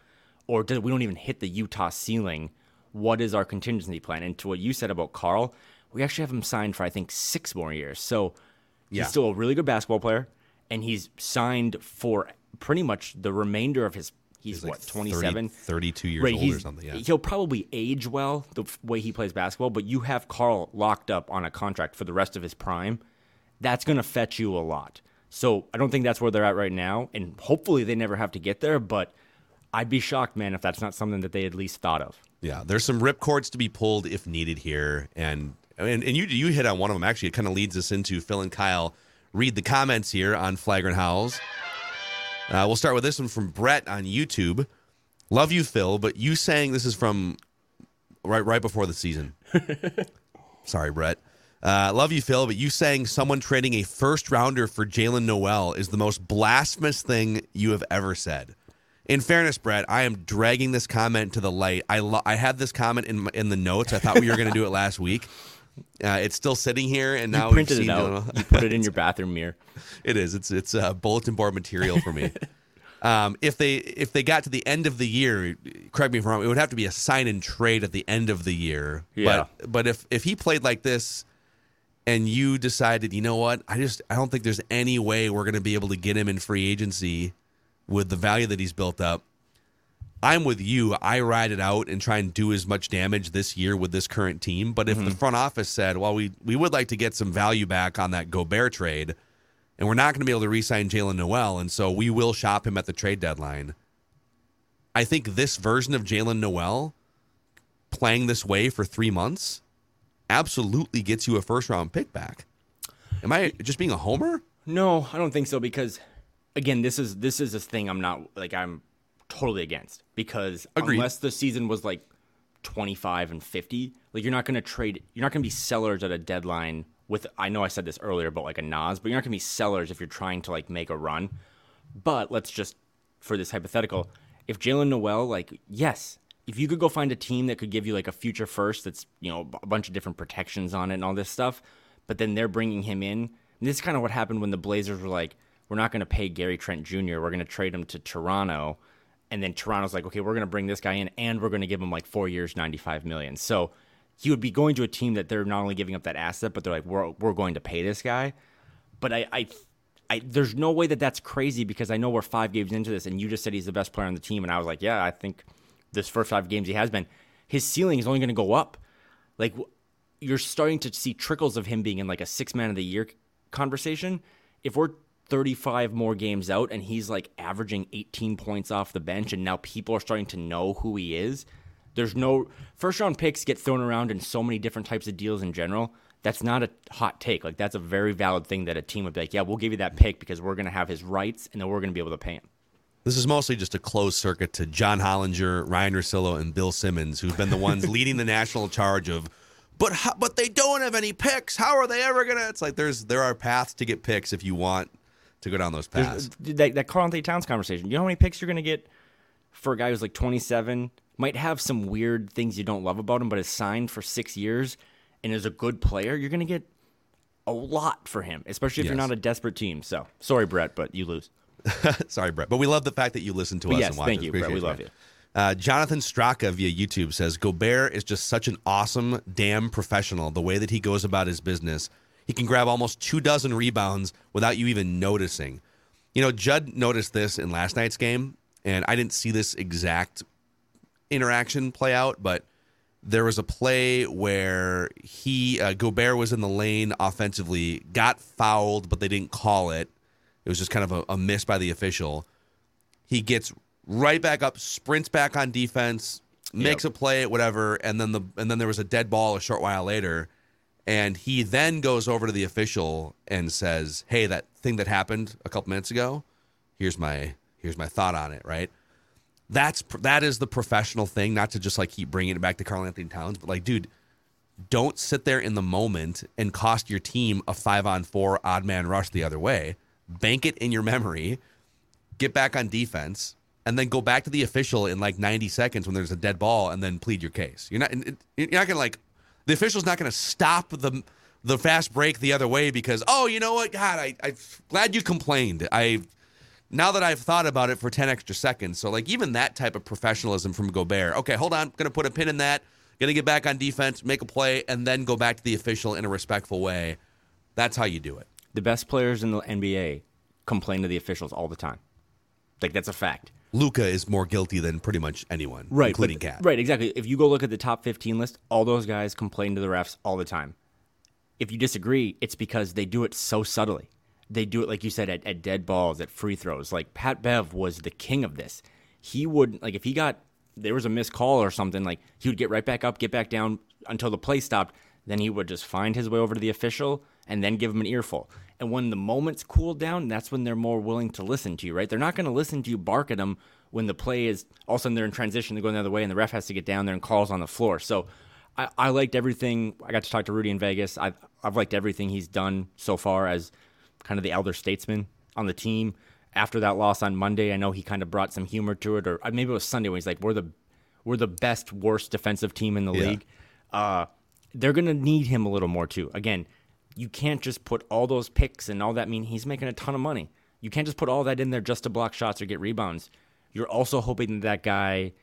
or do, we don't even hit the Utah ceiling, what is our contingency plan? And to what you said about Karl, we actually have him signed for I think six more years. So Yeah. he's still a really good basketball player, and he's signed for pretty much the remainder of his. He's, He's like what 27, 30 32 years right, old or something, yeah. He'll probably age well the way he plays basketball, but you have Karl locked up on a contract for the rest of his prime. That's going to fetch you a lot. So I don't think that's where they're at right now, and hopefully they never have to get there. But I'd be shocked, man, if that's not something that they at least thought of. yeah, there's some rip cords to be pulled if needed here, and and, and you you hit on one of them. Actually, it kind of leads us into Phil and Kyle read the comments here on Flagrant Howls. Uh, we'll start with this one from Brett on YouTube. Love you, Phil, but you saying this is from right right before the season. *laughs* Sorry, Brett. Uh, love you, Phil, but you saying someone trading a first rounder for Jaylen Nowell is the most blasphemous thing you have ever said. In fairness, Brett, I am dragging this comment to the light. I lo- I had this comment in in the notes. I thought we were going to do it last week. Uh, it's still sitting here, and now you printed it out. you put it in *laughs* your bathroom mirror. it is. It's it's uh, bulletin board material for me. *laughs* um, if they if they got to the end of the year, correct me if I'm wrong, it would have to be a sign and trade at the end of the year. Yeah. But but if if he played like this, and you decided, you know what, I just I don't think there's any way we're going to be able to get him in free agency with the value that he's built up. I'm with you. I ride it out and try and do as much damage this year with this current team. But if the mm-hmm. front office said, well, we, we would like to get some value back on that Gobert trade, and we're not going to be able to re sign Jaylen Nowell, and so we will shop him at the trade deadline. I think this version of Jaylen Nowell playing this way for three months absolutely gets you a first round pick back. Am I just being a homer? No, I don't think so because again, this is this is a thing I'm not like I'm totally against because Agreed. unless the season was like 25 and 50, like you're not going to trade you're not going to be sellers at a deadline with I know I said this earlier about like a Nas, but you're not going to be sellers if you're trying to like make a run. But let's just for this hypothetical, if Jaylen Nowell like yes, if you could go find a team that could give you like a future first that's, you know, a bunch of different protections on it and all this stuff, but then they're bringing him in. And this is kind of what happened when the Blazers were like, we're not going to pay Gary Trent Jr. We're going to trade him to Toronto. And then Toronto's like, okay, we're going to bring this guy in and we're going to give him like four years, 95 million. So he would be going to a team that they're not only giving up that asset, but they're like, we're, we're going to pay this guy. But I, I, I, there's no way that that's crazy because I know we're five games into this and you just said he's the best player on the team. And I was like, yeah, I think this first five games he has been, his ceiling is only going to go up. Like you're starting to see trickles of him being in like a six man of the year conversation. If we're 35 more games out and he's like averaging 18 points off the bench and now people are starting to know who he is, there's no first round picks get thrown around in so many different types of deals in general. That's not a hot take. Like that's a very valid thing that a team would be like, yeah, we'll give you that pick because we're going to have his rights and then we're going to be able to pay him. This is mostly just a closed circuit to John Hollinger, Ryan Russillo, and Bill Simmons, who've been the ones *laughs* leading the national charge of, but how, but they don't have any picks. How are they ever gonna? It's like there's there are paths to get picks if you want to go down those paths. There's, that that Karl-Anthony Towns conversation. You know how many picks you're going to get for a guy who's like 27, might have some weird things you don't love about him, but is signed for six years and is a good player. You're going to get a lot for him, especially if Yes. you're not a desperate team. So sorry, Brett, but you lose. *laughs* Sorry, Brett, but we love the fact that you listen to us yes, and watch thank us. you, Brett. We love you. Uh, Jonathan Straka via YouTube says Gobert is just such an awesome, damn professional. The way that he goes about his business, he can grab almost two dozen rebounds without you even noticing. You know, Judd noticed this in last night's game, and I didn't see this exact interaction play out, but there was a play where he uh, Gobert was in the lane offensively, got fouled, but they didn't call it. It was just kind of a, a miss by the official. He gets right back up, sprints back on defense, makes Yep. a play, whatever, and then the and then there was a dead ball a short while later, and he then goes over to the official and says, "Hey, that thing that happened a couple minutes ago, here's my here's my thought on it." Right? That's that is the professional thing, not to just like keep bringing it back to Karl-Anthony Towns, but like, dude, don't sit there in the moment and cost your team a five on four odd man rush the other way. Bank it in your memory, get back on defense, and then go back to the official in like 90 seconds when there's a dead ball and then plead your case. You're not you're not gonna like the official's not gonna stop the the fast break the other way because oh you know what God I I'm glad you complained I now that I've thought about it for 10 extra seconds. So, like, even that type of professionalism from Gobert. Okay, hold on. Going to put a pin in that. Going to get back on defense, make a play, and then go back to the official in a respectful way. That's how you do it. The best players in the NBA complain to the officials all the time. Like that's a fact. Luka is more guilty than pretty much anyone, right, including Cat. Right, exactly. If you go look at the top 15 list, all those guys complain to the refs all the time. If you disagree, it's because they do it so subtly. They do it, like you said, at, at dead balls, at free throws. Like Pat Bev was the king of this. He would, like, if he got, there was a missed call or something, like, he would get right back up, get back down until the play stopped. Then he would just find his way over to the official and then give them an earful. And when the moments cool down, that's when they're more willing to listen to you, right? They're not going to listen to you bark at them when the play is all of a sudden they're in transition, they're going the other way, and the ref has to get down there and calls on the floor. So I, I liked everything. I got to talk to Rudy in Vegas. I've, I've liked everything he's done so far as kind of the elder statesman on the team. After that loss on Monday, I know he kind of brought some humor to it, or uh, maybe it was Sunday when he's like, "We're the we're the best worst defensive team in the Yeah. league." Uh, they're gonna need him a little more too. Again, you can't just put all those picks and all that. Mean he's making a ton of money. You can't just put all that in there just to block shots or get rebounds. You're also hoping that, that guy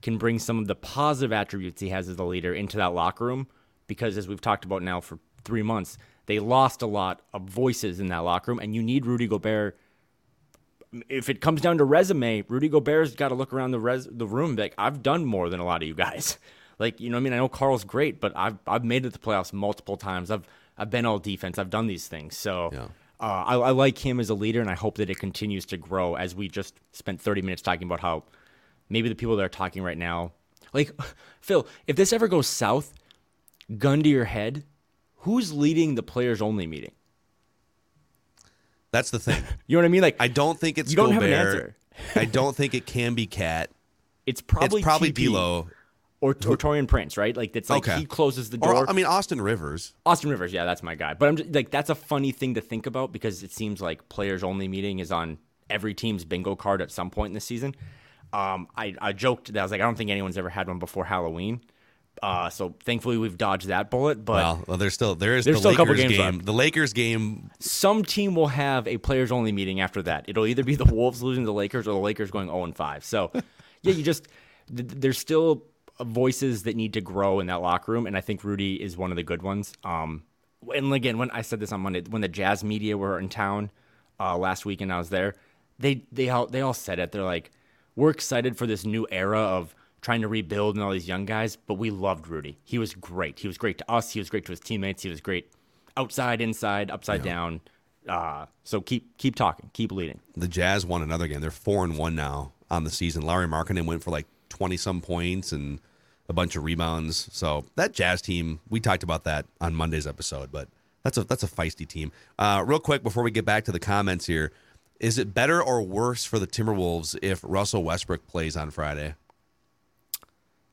can bring some of the positive attributes he has as a leader into that locker room because as we've talked about now for three months, they lost a lot of voices in that locker room, and you need Rudy Gobert if it comes down to resume, Rudy Gobert's got to look around the res- the room like I've done more than a lot of you guys. *laughs* Like you know, what I mean, I know Karl's great, but I've I've made it to the playoffs multiple times. I've I've been all defense. I've done these things. So Yeah. uh, I, I like him as a leader, and I hope that it continues to grow. As we just spent 30 minutes talking about how maybe the people that are talking right now, like *laughs* Phil, if this ever goes south, gun to your head, who's leading the players only meeting? That's the thing. *laughs* You know what I mean? Like I don't think it's You don't have an answer. I don't think it can be Cat. *laughs* it's probably it's probably TP D'Lo. Or, or Taurean Prince, right? Like it's like Okay. he closes the door. Or I mean Austin Rivers. Austin Rivers, yeah, that's my guy. But I'm just, like, that's a funny thing to think about because it seems like players only meeting is on every team's bingo card at some point in the season. Um, I, I joked that I was like, I don't think anyone's ever had one before Halloween. Uh, so thankfully we've dodged that bullet. But Well, well, there's still there is There's the still a couple Lakers games game. left. The Lakers game. some team will have a players only meeting after that. It'll either be the *laughs* Wolves losing to the Lakers or the Lakers going 0 and 5. So, yeah, you just th- there's still voices that need to grow in that locker room, and I think Rudy is one of the good ones. Um, and again, when I said this on Monday, when the Jazz media were in town uh, last week and I was there, they they all they all said it. They're like, we're excited for this new era of trying to rebuild and all these young guys, but we loved Rudy. He was great. He was great to us. He was great to his teammates. He was great outside, inside, upside down. Uh, so keep keep talking, keep leading. The Jazz won another game. They're four and one now on the season. Lauri Markkanen went for like twenty some points and a bunch of rebounds. So that Jazz team, we talked about that on Monday's episode, but that's a that's a feisty team. Uh, real quick before we get back to the comments here, is it better or worse for the Timberwolves if Russell Westbrook plays on Friday?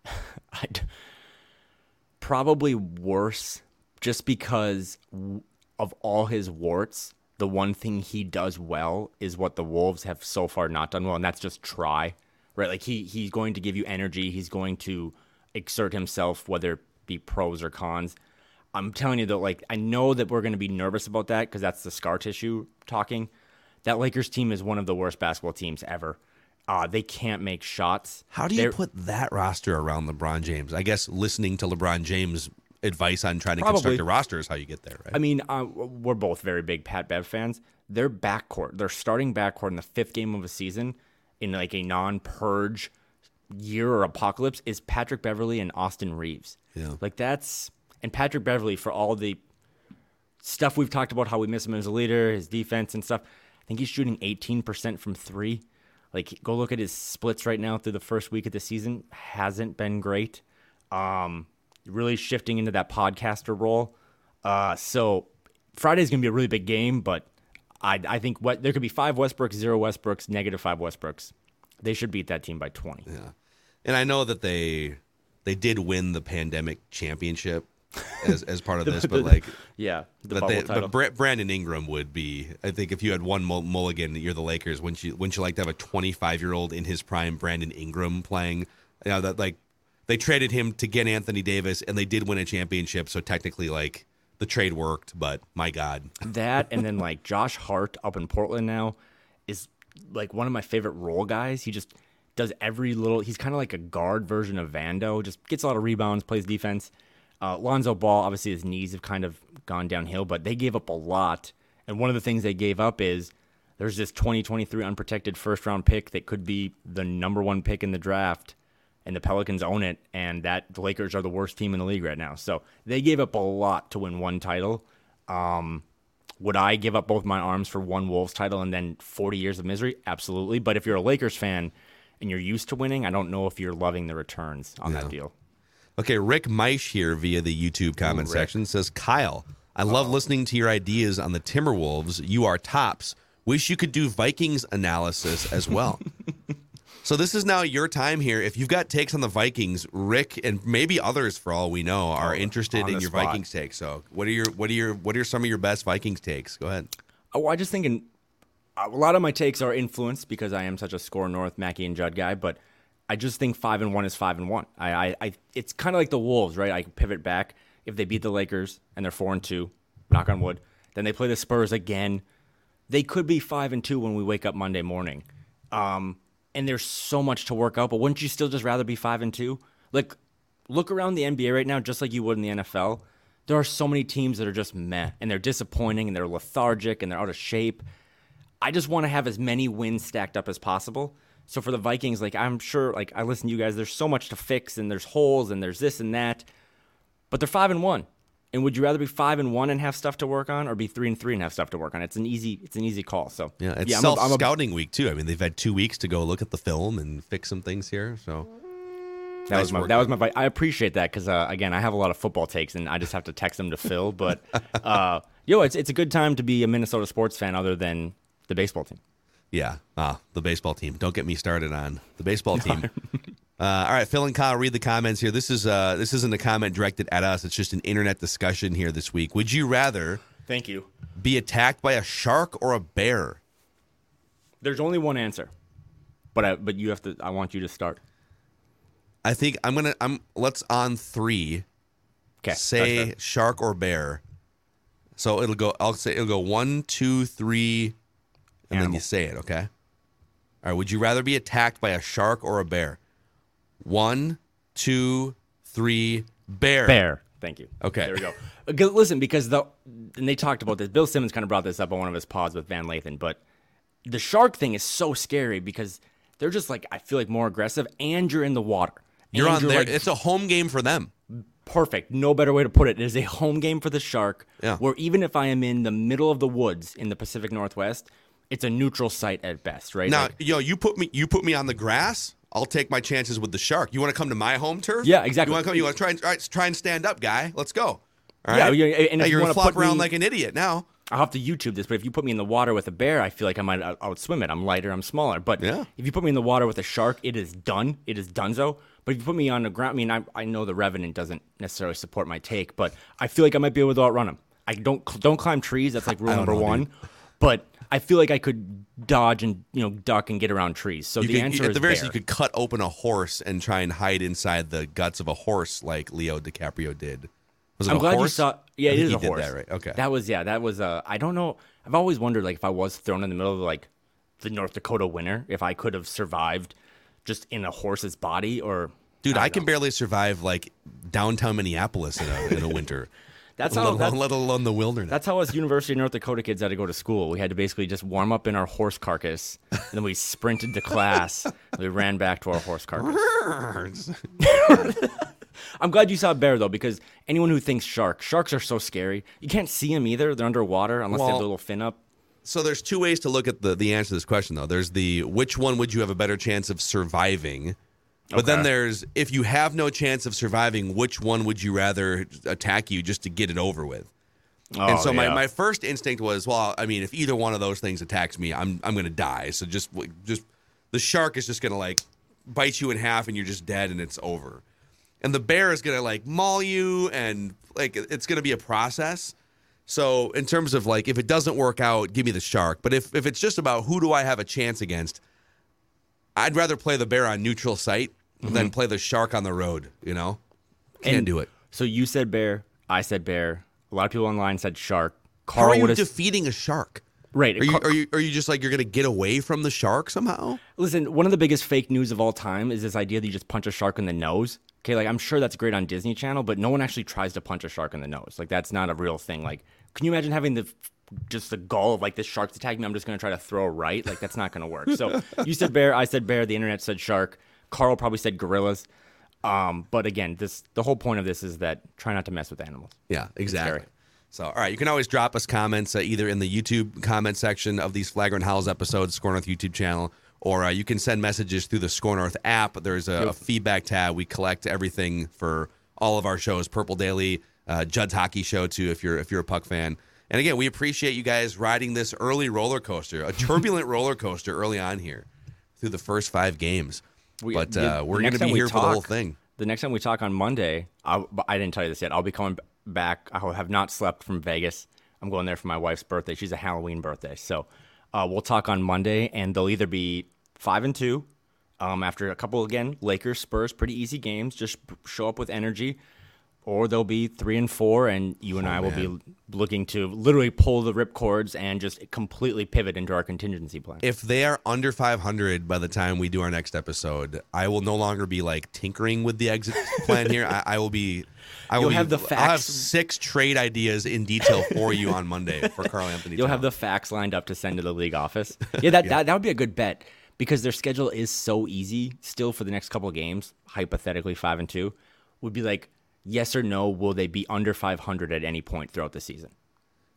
*laughs* I'd, probably worse, just because of all his warts. The one thing he does well is what the Wolves have so far not done well, and that's just try. Right, like he he's going to give you energy. He's going to exert himself, whether it be pros or cons. I'm telling you though, like I know that we're going to be nervous about that because that's the scar tissue talking. That Lakers team is one of the worst basketball teams ever. Uh, they can't make shots. How do you They're- put that roster around LeBron James? I guess listening to LeBron James' advice on trying to Probably. construct a roster is how you get there, right? I mean, uh, we're both very big Pat Bev fans. Their backcourt, their starting backcourt in the fifth game of a season, in like a non-purge year or apocalypse, is Patrick Beverley and Austin Reaves. Yeah. like that's and Patrick Beverley for all the stuff we've talked about, how we miss him as a leader, his defense and stuff. I think he's shooting 18% from three. Like, go look at his splits right now through the first week of the season. Hasn't been great. Um, really shifting into that podcaster role. Uh, so Friday's gonna be a really big game, but I I think what there could be five Westbrooks, zero Westbrooks, negative five Westbrooks. They should beat that team by 20. Yeah. And I know that they they did win the pandemic championship as as part of *laughs* this, but like Yeah, the but, they, title. but Bra- Brandon Ingram would be. I think if you had one mul- mulligan, you're the Lakers. Wouldn't you? Wouldn't you like to have a 25 year old in his prime, Brandon Ingram, playing? You know that like they traded him to get Anthony Davis, and they did win a championship. So technically, like the trade worked. But my God, that and then *laughs* like Josh Hart up in Portland now is like one of my favorite role guys. He just does every little. He's kind of like a guard version of Vando. Just gets a lot of rebounds, plays defense. Uh, Lonzo Ball, obviously his knees have kind of gone downhill, but they gave up a lot. And one of the things they gave up is there's this 2023 unprotected first round pick that could be the number one pick in the draft, and the Pelicans own it. And that the Lakers are the worst team in the league right now. So they gave up a lot to win one title. Um, would I give up both my arms for one Wolves title and then 40 years of misery? Absolutely. But if you're a Lakers fan and you're used to winning, I don't know if you're loving the returns on that deal. Okay, Rick Meisch here via the YouTube comment Rick. section says, Kyle, I love listening to your ideas on the Timberwolves. You are tops. Wish you could do Vikings analysis as well. *laughs* so this is now your time here. If you've got takes on the Vikings, Rick and maybe others for all we know are interested in your spot. Vikings takes. So what are your what are your what are some of your best Vikings takes? Go ahead. Oh, I just thinking a lot of my takes are influenced because I am such a score north Mackey and Judd guy, but I just think five and one is five and one. I, I, I it's kind of like the Wolves, right? I pivot back if they beat the Lakers and they're four and two, knock on wood. Then they play the Spurs again. They could be five and two when we wake up Monday morning. Um, and there's so much to work out, but wouldn't you still just rather be five and two? Like, look around the NBA right now, just like you would in the NFL. There are so many teams that are just meh, and they're disappointing, and they're lethargic, and they're out of shape. I just want to have as many wins stacked up as possible. So for the Vikings, like I'm sure, like I listen to you guys, there's so much to fix and there's holes and there's this and that, but they're five and one. And would you rather be five and one and have stuff to work on, or be three and three and have stuff to work on? It's an easy, it's an easy call. So Yeah, it's I'm a- self I'm a- scouting week too. I mean, they've had two weeks to go look at the film and fix some things here. So That Nice was my that was my I appreciate that because uh, again I have a lot of football takes and I just have to text them to Phil. But *laughs* uh, yo, it's it's a good time to be a Minnesota sports fan other than the baseball team. yeah, ah, the baseball team. Don't get me started on the baseball *laughs* team. *laughs* Uh, all right, Phil and Kyle, read the comments here. This is uh, this isn't a comment directed at us. It's just an internet discussion here this week. Would you rather Thank you. be attacked by a shark or a bear? There's only one answer, but I, but you have to. I want you to start. I think I'm gonna. I'm let's on three Okay. say shark or bear. So it'll go. I'll say it'll go one, two, three, and then you say it. Okay. All right. Would you rather be attacked by a shark or a bear? One, two, three. Bear. bear. Thank you. Okay. There we go. Uh, Listen, because the and they talked about this. Bill Simmons kind of brought this up on one of his pods with Van Lathan, but the shark thing is so scary because they're just like I feel like more aggressive, and you're in the water. You're on there. like, it's a home game for them. perfect. No better way to put it. It is a home game for the Shark. Yeah. Where even if I am in the middle of the woods in the Pacific Northwest, it's a neutral site at best, right? Now, Like- yo, you put me. You put me on the grass. I'll take my chances with the shark. You want to come to my home turf? Yeah, exactly. You want to come? You want to try and all right, try and stand up, guy? Let's go. All right. yeah, and Now if you you're gonna flop around me- like an idiot now. I'll have to YouTube this, but if you put me in the water with a bear, I feel like I might I, I would swim it. I'm lighter, I'm smaller. But Yeah. if you put me in the water with a shark, it is done. It is donezo. But if you put me on the ground, I mean, I, I know the Revenant doesn't necessarily support my take, but I feel like I might be able to outrun him. I don't don't climb trees. That's like rule *laughs* number know, one. dude. But I feel like I could dodge and you know duck and get around trees. So You the could, answer at is the very least, you could cut open a horse and try and hide inside the guts of a horse, like Leo DiCaprio did. Was it I'm a glad horse? you saw. Yeah, it is a did horse. that right. Okay. That was yeah. That was. Uh, I don't know. I've always wondered like if I was thrown in the middle of like the North Dakota winter, if I could have survived just in a horse's body or. Dude, I I, can know. barely survive like downtown Minneapolis in a, in a winter. *laughs* That's let, how. alone, That's, let alone the wilderness. that's how us University of North Dakota kids had to go to school. We had to basically just warm up in our horse carcass, and then we sprinted to class. we ran back to our horse carcass. *laughs* I'm glad you saw bear though, because anyone who thinks shark, sharks are so scary. You can't see them either. They're underwater unless they have a little fin up. So there's two ways to look at the, the answer to this question, though. There's the which one would you have a better chance of surviving? But then there's if you have no chance of surviving, which one would you rather attack you just to get it over with? and Oh, so my, yeah. my first instinct was, well, I mean, if either one of those things attacks me, I'm I'm gonna die. So just just the shark is just gonna like bite you in half and you're just dead and it's over. And the bear is gonna like maul you and like it's gonna be a process. So in terms of like if it doesn't work out, give me the shark. But if if it's just about who do I have a chance against, I'd rather play the bear on neutral site Mm-hmm. than mm-hmm. play the shark on the road. You know, can't And do it. So you said bear, I said bear. A lot of people online said shark. How Carl are you defeating a shark? right. Are you are you are you just like you're gonna get away from the shark somehow? Listen, one of the biggest fake news of all time is this idea that you just punch a shark in the nose. Okay, like I'm sure that's great on Disney Channel, but no one actually tries to punch a shark in the nose. Like that's not a real thing. Like, can you imagine having the just the gall of like this shark's attacking me? I'm just gonna try to throw right. Like that's not gonna work. So *laughs* you said bear, I said bear. The internet said shark. Karl probably said gorillas. Um, but again, this the whole point of this is that try not to mess with animals. Yeah, exactly. So, all right, you can always drop us comments uh, either in the YouTube comment section of these Flagrant Howls episodes, Score North YouTube channel, or uh, you can send messages through the Score North app. There's a, a feedback tab. We collect everything for all of our shows, Purple Daily, uh, Judd's Hockey Show too, if you're if you're a puck fan. And again, we appreciate you guys riding this early roller coaster, a turbulent *laughs* roller coaster early on here through the first five games. We- but the- uh, we're going to be here for the whole thing. The next time we talk on Monday, I'll, I didn't tell you this yet. I'll be coming back. I have not slept from Vegas. I'm going there for my wife's birthday. She's a Halloween birthday, so uh, we'll talk on Monday, and they'll either be five and two um, after a couple again Lakers Spurs, pretty easy games. Just show up with energy, or they'll be three and four, and you and oh, I will be looking to literally pull the rip cords and just completely pivot into our contingency plan. If they are under 500 by the time we do our next episode, I will no longer be like tinkering with the exit *laughs* plan here. I, I will be. I will You'll be- have the facts. I'll have six trade ideas in detail for you on Monday for Karl *laughs* Anthony. You'll have the facts lined up to send to the league office. Yeah, that, *laughs* That, that would be a good bet because their schedule is so easy still for the next couple of games, hypothetically five and two, would be like yes or no, will they be under 500 at any point throughout the season?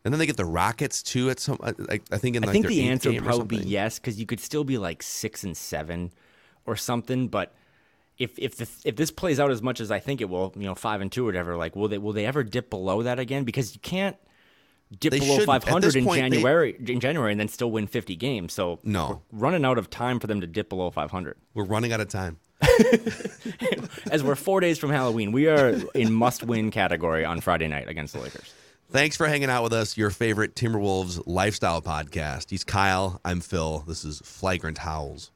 and then they get the Rockets too at some. Like I think in like I think the answer would probably be yes because you could still be like six and seven or something. But if if the, if this plays out as much as I think it will, you know, five and two or whatever, like will they will they ever dip below that again? Because you can't dip They below 500 in point, they- January in January and then still win 50 games. So No. running out of time for them to dip below 500. We're running out of time. *laughs* As we're four days from Halloween, we are in must-win category on Friday night against the Lakers. Thanks for hanging out with us, your favorite Timberwolves lifestyle podcast. He's Kyle. I'm Phil. This is Flagrant Howls.